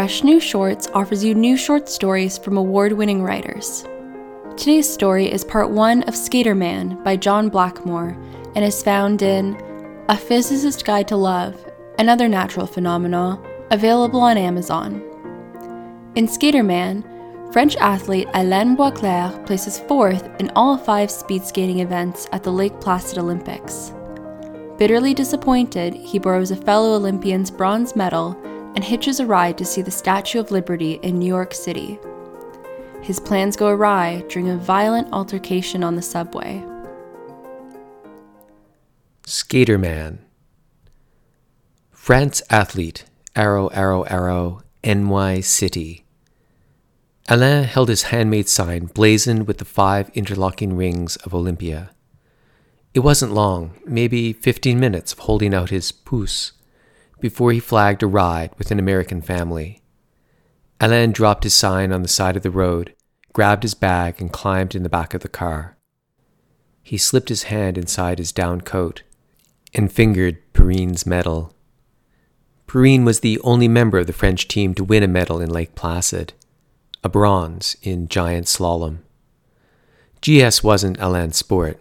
Fresh New Shorts offers you new short stories from award winning writers. Today's story is part one of Skater Man by John Blackmore and is found in A Physicist's Guide to Love and Other Natural Phenomena, available on Amazon. In Skater Man, French athlete Alain Boisclair places fourth in all five speed skating events at the Lake Placid Olympics. Bitterly disappointed, he borrows a fellow Olympian's bronze medal and hitches a ride to see the Statue of Liberty in New York City. His plans go awry during a violent altercation on the subway. Skater Man. France athlete, arrow, arrow, arrow, NY City. Alain held his handmade sign blazoned with the five interlocking rings of Olympia. It wasn't long, maybe 15 minutes of holding out his pouce, before he flagged a ride with an American family. Alain dropped his sign on the side of the road, grabbed his bag, and climbed in the back of the car. He slipped his hand inside his down coat and fingered Perrine's medal. Perrine was the only member of the French team to win a medal in Lake Placid, a bronze in giant slalom. GS wasn't Alain's sport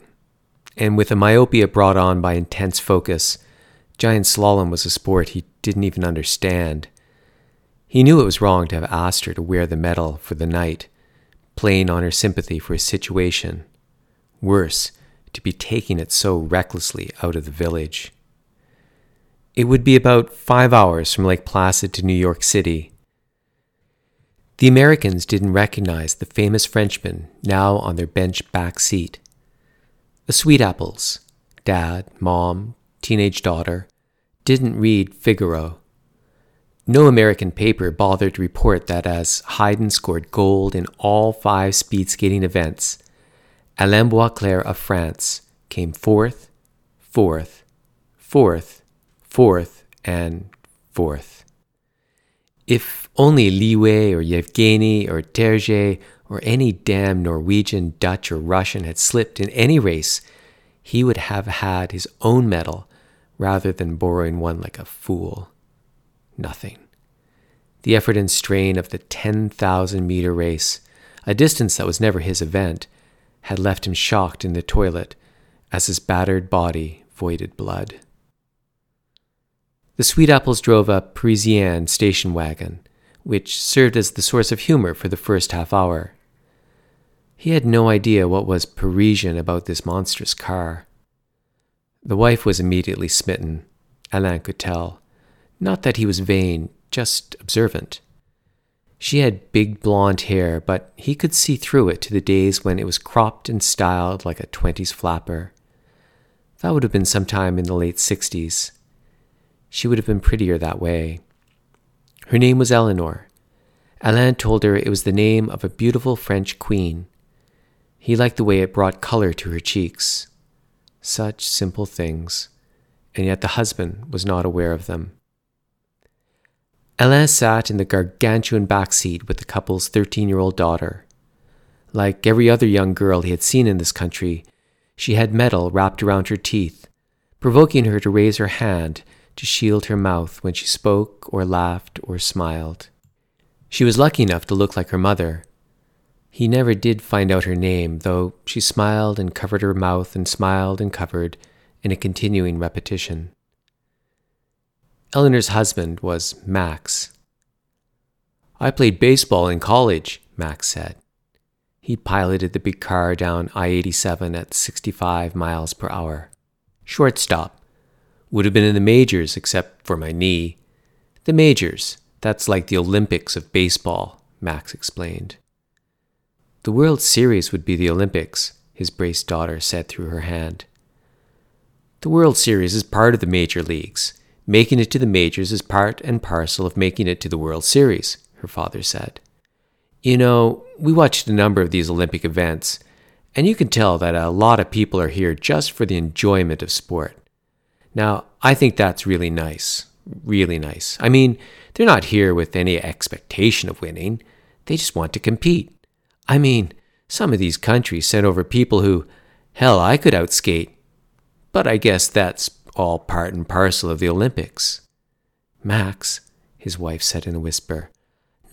and with a myopia brought on by intense focus, giant slalom was a sport he didn't even understand. He knew it was wrong to have asked her to wear the medal for the night, playing on her sympathy for his situation. Worse, to be taking it so recklessly out of the village. It would be about five hours from Lake Placid to New York City. The Americans didn't recognize the famous Frenchman now on their bench back seat. The Sweet Apples, dad, mom, teenage daughter, didn't read Figaro. No American paper bothered to report that as Heiden scored gold in all five speed skating events, Alain Boisclair of France came fourth, fourth, fourth, fourth, and fourth. If only Lieuwe or Yevgeny or Terje or any damn Norwegian, Dutch, or Russian had slipped in any race, he would have had his own medal rather than borrowing one like a fool. Nothing. The effort and strain of the 10,000 meter race, a distance that was never his event, had left him shocked in the toilet as his battered body voided blood. The Sweet Apples drove a Parisienne station wagon, which served as the source of humor for the first half hour. He had no idea what was Parisian about this monstrous car. The wife was immediately smitten, Alain could tell. Not that he was vain, just observant. She had big blonde hair, but he could see through it to the days when it was cropped and styled like a twenties flapper. That would have been sometime in the late sixties. She would have been prettier that way. Her name was Eleanor. Alain told her it was the name of a beautiful French queen. He liked the way it brought color to her cheeks. Such simple things, and yet the husband was not aware of them. Alain sat in the gargantuan back seat with the couple's 13 year old daughter. Like every other young girl he had seen in this country, she had metal wrapped around her teeth, provoking her to raise her hand to shield her mouth when she spoke or laughed or smiled. She was lucky enough to look like her mother, he never did find out her name, though she smiled and covered her mouth and smiled and covered in a continuing repetition. Eleanor's husband was Max. I played baseball in college, Max said. He piloted the big car down I 87 at 65 miles per hour. Shortstop. Would have been in the majors except for my knee. The majors, that's like the Olympics of baseball, Max explained. The World Series would be the Olympics, his braced daughter said through her hand. The World Series is part of the major leagues. Making it to the majors is part and parcel of making it to the World Series, her father said. You know, we watched a number of these Olympic events, and you can tell that a lot of people are here just for the enjoyment of sport. Now, I think that's really nice. Really nice. I mean, they're not here with any expectation of winning, they just want to compete. I mean, some of these countries sent over people who, hell, I could outskate. But I guess that's all part and parcel of the Olympics. Max, his wife said in a whisper,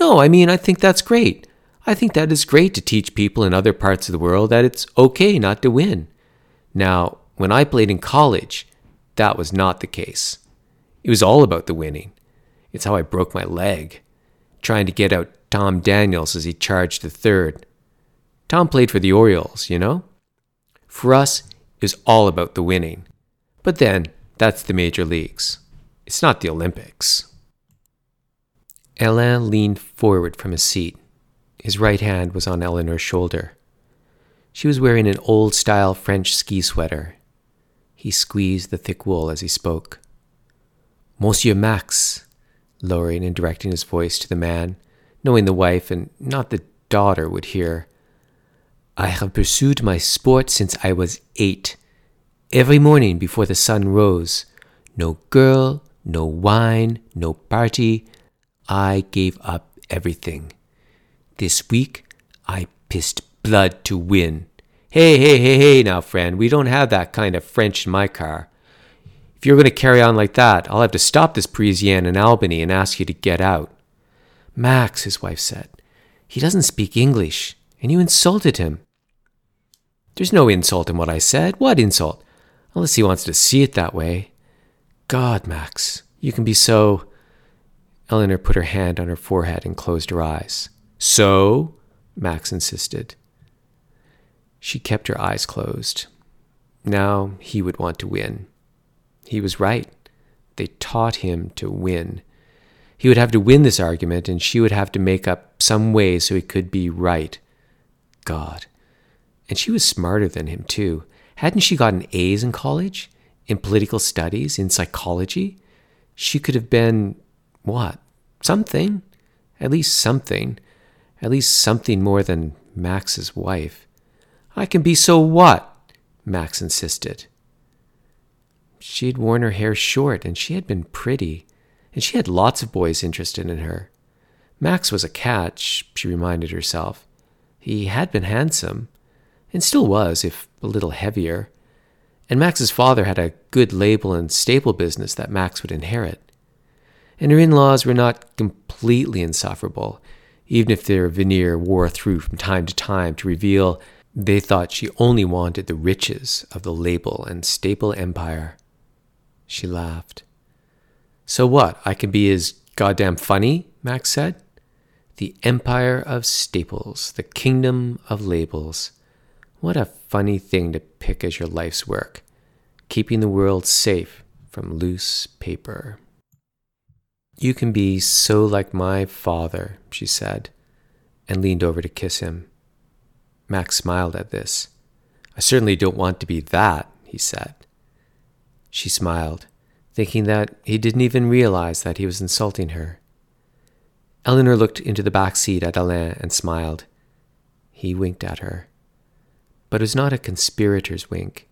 No, I mean, I think that's great. I think that is great to teach people in other parts of the world that it's okay not to win. Now, when I played in college, that was not the case. It was all about the winning. It's how I broke my leg, trying to get out Tom Daniels as he charged the third. Tom played for the Orioles, you know? For us, was all about the winning. But then, that's the major leagues. It's not the Olympics. Alain leaned forward from his seat. His right hand was on Eleanor's shoulder. She was wearing an old style French ski sweater. He squeezed the thick wool as he spoke. Monsieur Max, lowering and directing his voice to the man, knowing the wife and not the daughter would hear. I have pursued my sport since I was eight. Every morning before the sun rose. No girl, no wine, no party. I gave up everything. This week, I pissed blood to win. Hey, hey, hey, hey, now, friend, we don't have that kind of French in my car. If you're going to carry on like that, I'll have to stop this Parisienne in Albany and ask you to get out. Max, his wife said, he doesn't speak English, and you insulted him. There's no insult in what I said. What insult? Unless he wants to see it that way. God, Max, you can be so. Eleanor put her hand on her forehead and closed her eyes. So? Max insisted. She kept her eyes closed. Now he would want to win. He was right. They taught him to win. He would have to win this argument, and she would have to make up some way so he could be right. God. And she was smarter than him, too. Hadn't she gotten A's in college? In political studies? In psychology? She could have been, what? Something. At least something. At least something more than Max's wife. I can be so what? Max insisted. She had worn her hair short, and she had been pretty and she had lots of boys interested in her. Max was a catch, she reminded herself. He had been handsome, and still was, if a little heavier. And Max's father had a good label and staple business that Max would inherit. And her in laws were not completely insufferable, even if their veneer wore through from time to time to reveal they thought she only wanted the riches of the label and staple empire. She laughed. So what? I can be as goddamn funny, Max said. The empire of staples, the kingdom of labels. What a funny thing to pick as your life's work, keeping the world safe from loose paper. You can be so like my father, she said, and leaned over to kiss him. Max smiled at this. I certainly don't want to be that, he said. She smiled thinking that he didn't even realize that he was insulting her. Eleanor looked into the back seat at Alain and smiled. He winked at her. But it was not a conspirator's wink.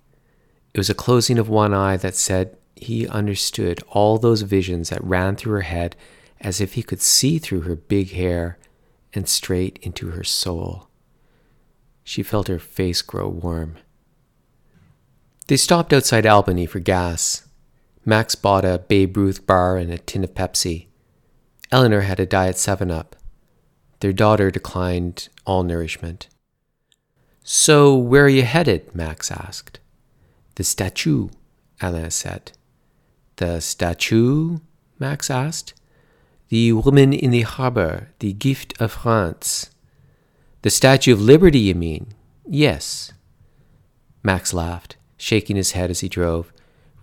It was a closing of one eye that said he understood all those visions that ran through her head as if he could see through her big hair and straight into her soul. She felt her face grow warm. They stopped outside Albany for gas. Max bought a Babe Ruth bar and a tin of Pepsi. Eleanor had a Diet 7 Up. Their daughter declined all nourishment. So, where are you headed? Max asked. The statue, Alain said. The statue? Max asked. The woman in the harbor, the gift of France. The Statue of Liberty, you mean? Yes. Max laughed, shaking his head as he drove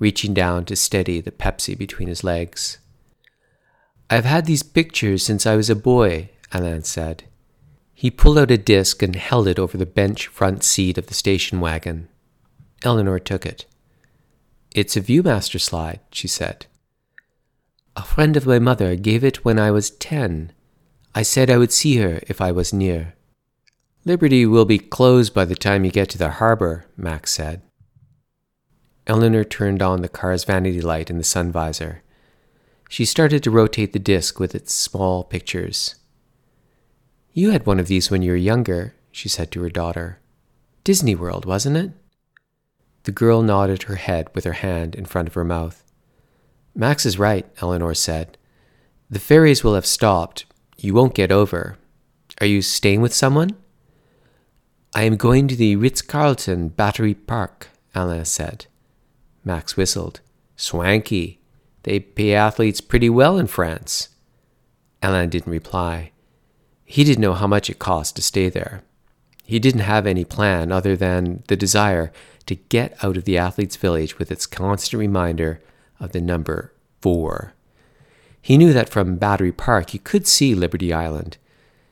reaching down to steady the Pepsi between his legs. I've had these pictures since I was a boy, Alain said. He pulled out a disc and held it over the bench front seat of the station wagon. Eleanor took it. It's a Viewmaster slide, she said. A friend of my mother gave it when I was ten. I said I would see her if I was near. Liberty will be closed by the time you get to the harbor, Max said. Eleanor turned on the car's vanity light in the sun visor. She started to rotate the disc with its small pictures. You had one of these when you were younger, she said to her daughter. Disney World, wasn't it? The girl nodded her head with her hand in front of her mouth. Max is right, Eleanor said. The ferries will have stopped. you won't get over. Are you staying with someone? I am going to the Ritz Carlton Battery Park, Alain said. Max whistled. Swanky. They pay athletes pretty well in France. Alain didn't reply. He didn't know how much it cost to stay there. He didn't have any plan other than the desire to get out of the athletes' village with its constant reminder of the number four. He knew that from Battery Park he could see Liberty Island.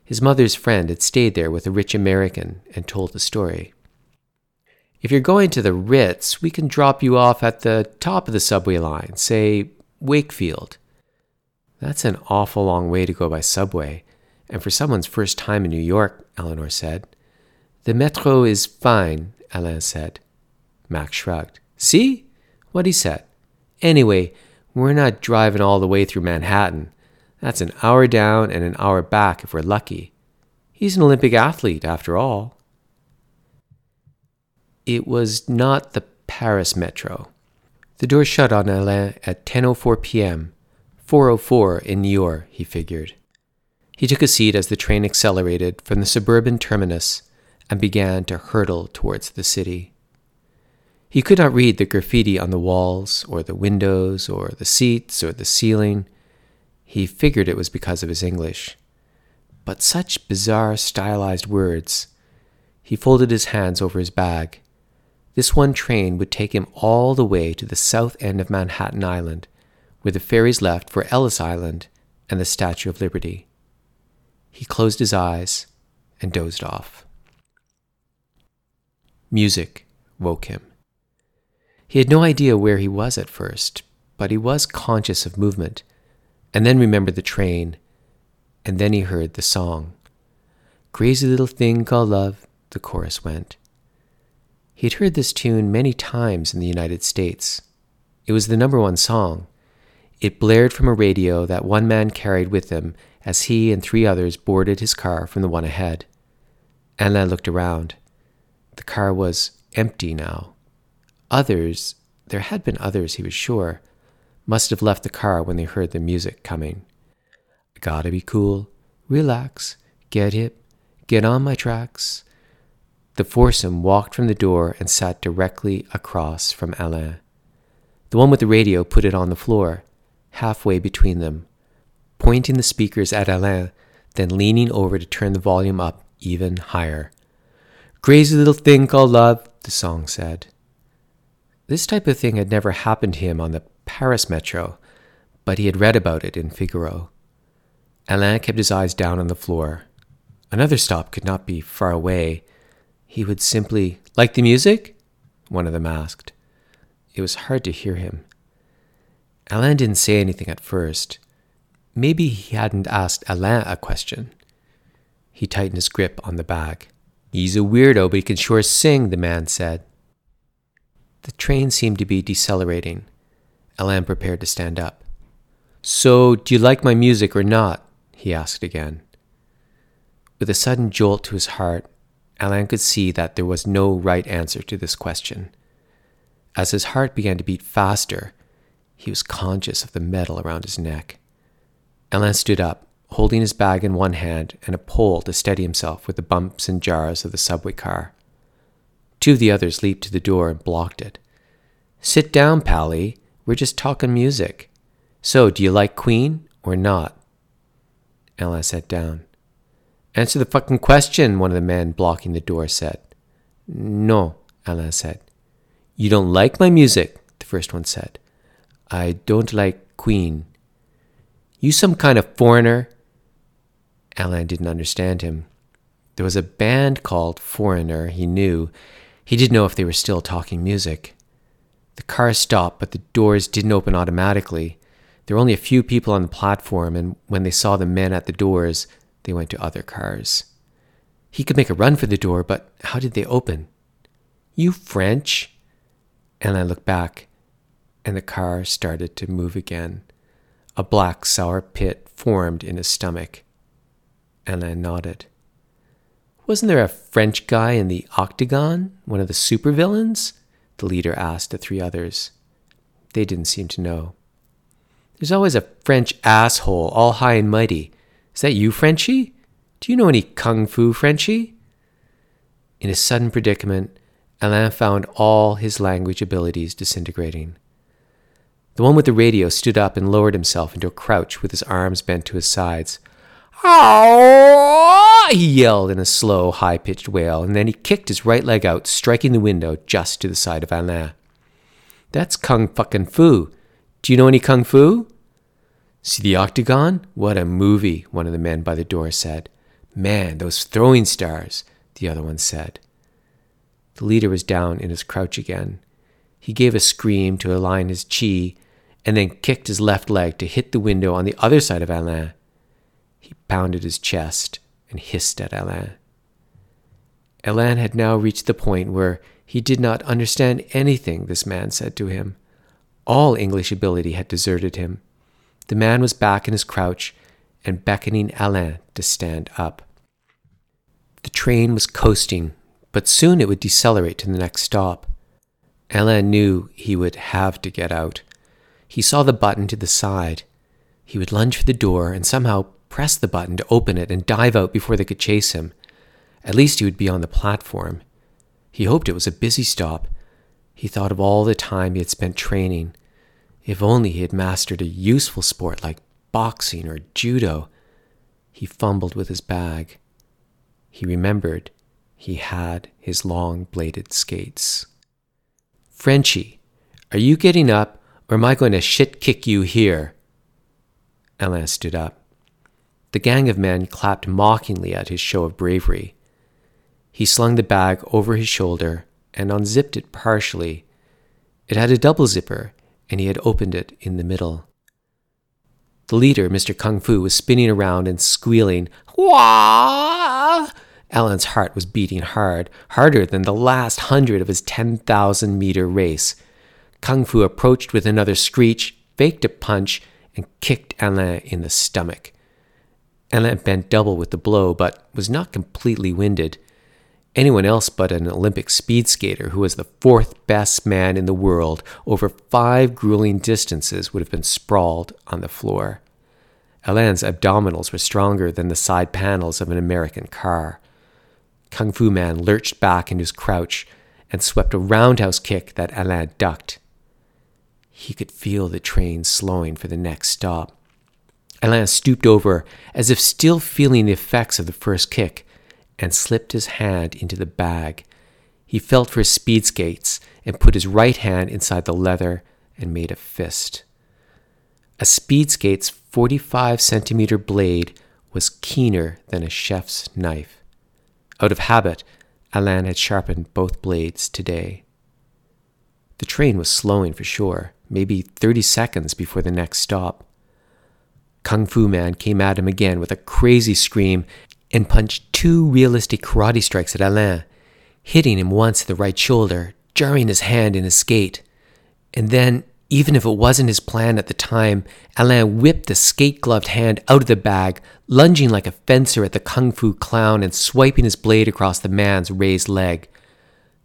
His mother's friend had stayed there with a rich American and told the story. If you're going to the Ritz, we can drop you off at the top of the subway line, say Wakefield. That's an awful long way to go by subway, and for someone's first time in New York, Eleanor said. The metro is fine, Alain said. Max shrugged. See? What he said. Anyway, we're not driving all the way through Manhattan. That's an hour down and an hour back if we're lucky. He's an Olympic athlete, after all. It was not the Paris metro. The door shut on Alain at 10.04 p.m., 4.04 in Niort, he figured. He took a seat as the train accelerated from the suburban terminus and began to hurtle towards the city. He could not read the graffiti on the walls, or the windows, or the seats, or the ceiling. He figured it was because of his English. But such bizarre, stylized words. He folded his hands over his bag. This one train would take him all the way to the south end of Manhattan Island, where the ferries left for Ellis Island and the Statue of Liberty. He closed his eyes and dozed off. Music woke him. He had no idea where he was at first, but he was conscious of movement, and then remembered the train, and then he heard the song. Crazy little thing called love, the chorus went. He had heard this tune many times in the United States. It was the number one song. It blared from a radio that one man carried with him as he and three others boarded his car from the one ahead. Alain looked around. The car was empty now. Others, there had been others, he was sure, must have left the car when they heard the music coming. Gotta be cool, relax, get hip, get on my tracks. The foursome walked from the door and sat directly across from Alain. The one with the radio put it on the floor, halfway between them, pointing the speakers at Alain, then leaning over to turn the volume up even higher. Crazy little thing called love, the song said. This type of thing had never happened to him on the Paris metro, but he had read about it in Figaro. Alain kept his eyes down on the floor. Another stop could not be far away. He would simply. Like the music? One of them asked. It was hard to hear him. Alain didn't say anything at first. Maybe he hadn't asked Alain a question. He tightened his grip on the bag. He's a weirdo, but he can sure sing, the man said. The train seemed to be decelerating. Alain prepared to stand up. So, do you like my music or not? he asked again. With a sudden jolt to his heart, Alain could see that there was no right answer to this question. As his heart began to beat faster, he was conscious of the metal around his neck. Alain stood up, holding his bag in one hand and a pole to steady himself with the bumps and jars of the subway car. Two of the others leaped to the door and blocked it. Sit down, Pally. We're just talking music. So, do you like Queen or not? Alain sat down. Answer the fucking question, one of the men blocking the door said. No, Alain said. You don't like my music, the first one said. I don't like Queen. You some kind of foreigner? Alain didn't understand him. There was a band called Foreigner, he knew. He didn't know if they were still talking music. The car stopped, but the doors didn't open automatically. There were only a few people on the platform, and when they saw the men at the doors, they went to other cars. He could make a run for the door, but how did they open? You French? And I looked back, and the car started to move again. A black, sour pit formed in his stomach. And I nodded. Wasn't there a French guy in the Octagon, one of the supervillains? The leader asked the three others. They didn't seem to know. There's always a French asshole, all high and mighty, Is that you, Frenchie? Do you know any kung fu, Frenchie? In a sudden predicament, Alain found all his language abilities disintegrating. The one with the radio stood up and lowered himself into a crouch with his arms bent to his sides. Oh! He yelled in a slow, high pitched wail, and then he kicked his right leg out, striking the window just to the side of Alain. That's kung fucking fu. Do you know any kung fu? See the octagon? What a movie, one of the men by the door said. Man, those throwing stars, the other one said. The leader was down in his crouch again. He gave a scream to align his chi and then kicked his left leg to hit the window on the other side of Alain. He pounded his chest and hissed at Alain. Alain had now reached the point where he did not understand anything this man said to him. All English ability had deserted him. The man was back in his crouch and beckoning Alain to stand up. The train was coasting, but soon it would decelerate to the next stop. Alain knew he would have to get out. He saw the button to the side. He would lunge for the door and somehow press the button to open it and dive out before they could chase him. At least he would be on the platform. He hoped it was a busy stop. He thought of all the time he had spent training. If only he had mastered a useful sport like boxing or judo. He fumbled with his bag. He remembered he had his long bladed skates. Frenchy, are you getting up, or am I going to shit kick you here? Alain stood up. The gang of men clapped mockingly at his show of bravery. He slung the bag over his shoulder and unzipped it partially. It had a double zipper, and he had opened it in the middle. The leader, Mr. Kung Fu, was spinning around and squealing, Wah! Alain's heart was beating hard, harder than the last hundred of his 10,000 meter race. Kung Fu approached with another screech, faked a punch, and kicked Alain in the stomach. Alain bent double with the blow, but was not completely winded. Anyone else but an Olympic speed skater who was the fourth best man in the world over five grueling distances would have been sprawled on the floor. Alain's abdominals were stronger than the side panels of an American car. Kung Fu Man lurched back into his crouch and swept a roundhouse kick that Alain ducked. He could feel the train slowing for the next stop. Alain stooped over as if still feeling the effects of the first kick and slipped his hand into the bag. He felt for his speed skates and put his right hand inside the leather and made a fist. A speed skate's 45 centimeter blade was keener than a chef's knife. Out of habit, Alain had sharpened both blades today. The train was slowing for sure, maybe 30 seconds before the next stop. Kung Fu Man came at him again with a crazy scream and punched two realistic karate strikes at Alain, hitting him once at the right shoulder, jarring his hand in his skate. And then, even if it wasn't his plan at the time, Alain whipped the skate gloved hand out of the bag, lunging like a fencer at the kung fu clown and swiping his blade across the man's raised leg.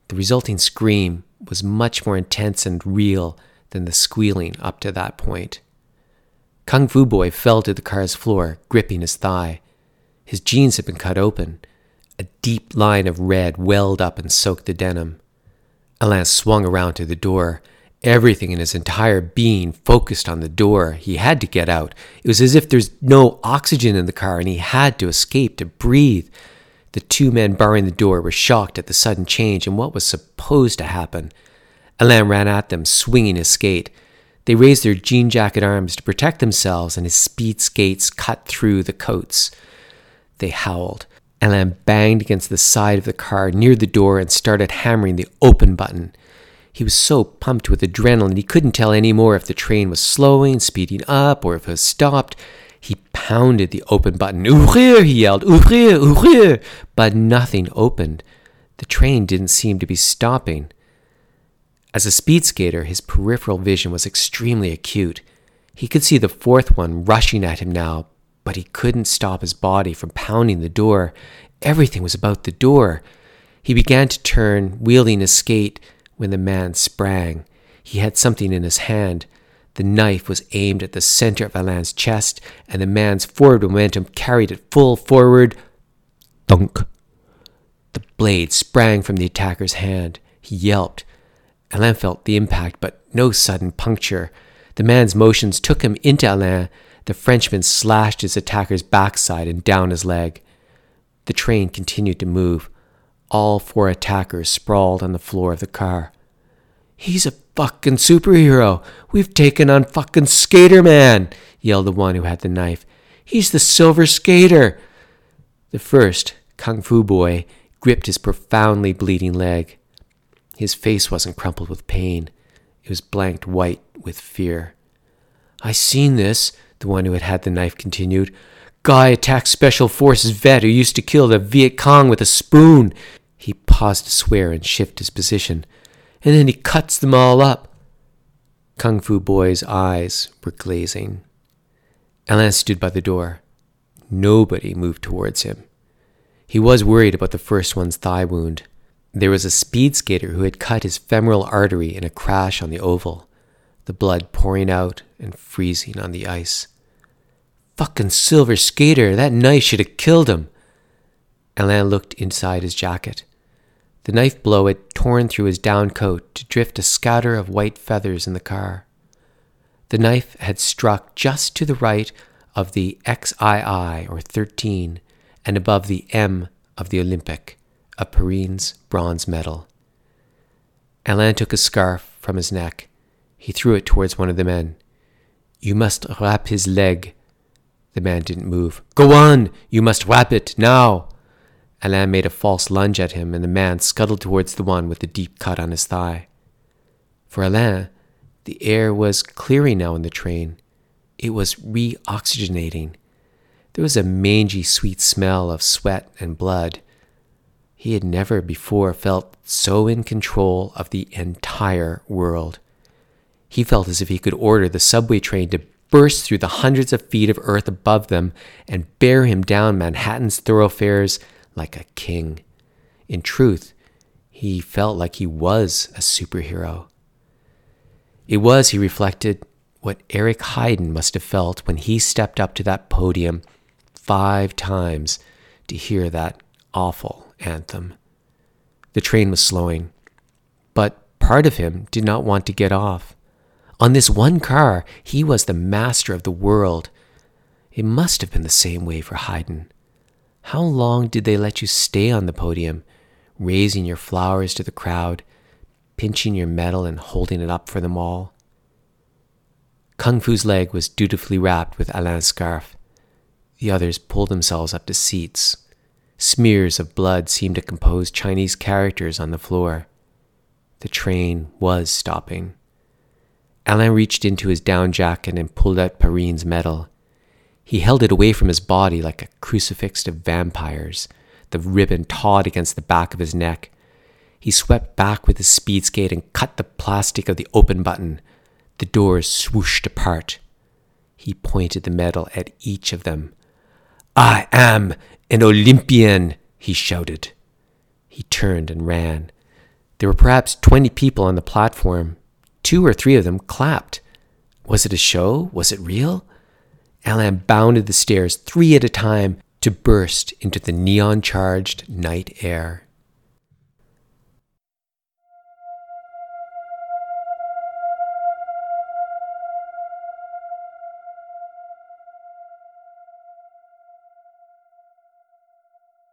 The resulting scream was much more intense and real than the squealing up to that point. Kung Fu Boy fell to the car's floor, gripping his thigh. His jeans had been cut open. A deep line of red welled up and soaked the denim. Alain swung around to the door. Everything in his entire being focused on the door. He had to get out. It was as if there's no oxygen in the car and he had to escape to breathe. The two men barring the door were shocked at the sudden change in what was supposed to happen. Alain ran at them, swinging his skate. They raised their jean jacket arms to protect themselves, and his speed skates cut through the coats. They howled. Alain banged against the side of the car near the door and started hammering the open button. He was so pumped with adrenaline he couldn't tell any more if the train was slowing, speeding up, or if it was stopped. He pounded the open button. Ouvrir, he yelled. Ouvrir, ouvrir. But nothing opened. The train didn't seem to be stopping. As a speed skater, his peripheral vision was extremely acute. He could see the fourth one rushing at him now, but he couldn't stop his body from pounding the door. Everything was about the door. He began to turn, wielding his skate, when the man sprang. He had something in his hand. The knife was aimed at the center of Alain's chest, and the man's forward momentum carried it full forward. Thunk. The blade sprang from the attacker's hand. He yelped. Alain felt the impact, but no sudden puncture. The man's motions took him into Alain. The Frenchman slashed his attacker's backside and down his leg. The train continued to move. All four attackers sprawled on the floor of the car. He's a fucking superhero. We've taken on fucking Skater Man, yelled the one who had the knife. He's the Silver Skater. The first, Kung Fu Boy, gripped his profoundly bleeding leg. His face wasn't crumpled with pain, it was blanked white with fear. I seen this, the one who had had the knife continued. Guy attacked Special Forces vet who used to kill the Viet Cong with a spoon. He paused to swear and shift his position and then he cuts them all up. Kung Fu Boy's eyes were glazing. Alain stood by the door. Nobody moved towards him. He was worried about the first one's thigh wound. There was a speed skater who had cut his femoral artery in a crash on the oval, the blood pouring out and freezing on the ice. Fucking silver skater, that knife should have killed him. Alain looked inside his jacket. The knife blow had torn through his down coat to drift a scatter of white feathers in the car. The knife had struck just to the right of the XII, or 13, and above the M of the Olympic, a Perrine's bronze medal. Alain took a scarf from his neck. He threw it towards one of the men. You must wrap his leg. The man didn't move. Go on! You must wrap it now! Alain made a false lunge at him, and the man scuttled towards the one with the deep cut on his thigh. For Alain, the air was clearing now in the train. It was re-oxygenating. There was a mangy, sweet smell of sweat and blood. He had never before felt so in control of the entire world. He felt as if he could order the subway train to burst through the hundreds of feet of earth above them and bear him down Manhattan's thoroughfares like a king. In truth, he felt like he was a superhero. It was, he reflected, what Eric Heiden must have felt when he stepped up to that podium five times to hear that awful anthem. The train was slowing, but part of him did not want to get off. On this one car, he was the master of the world. It must have been the same way for Heiden. How long did they let you stay on the podium, raising your flowers to the crowd, pinching your medal and holding it up for them all? Kung Fu's leg was dutifully wrapped with Alain's scarf. The others pulled themselves up to seats. Smears of blood seemed to compose Chinese characters on the floor. The train was stopping. Alain reached into his down jacket and pulled out Perrine's medal. He held it away from his body like a crucifix of vampires, the ribbon taut against the back of his neck. He swept back with his speed skate and cut the plastic of the open button. The doors swooshed apart. He pointed the medal at each of them. I am an Olympian, he shouted. He turned and ran. There were perhaps twenty people on the platform. Two or three of them clapped. Was it a show? Was it real? Alain bounded the stairs three at a time to burst into the neon charged night air.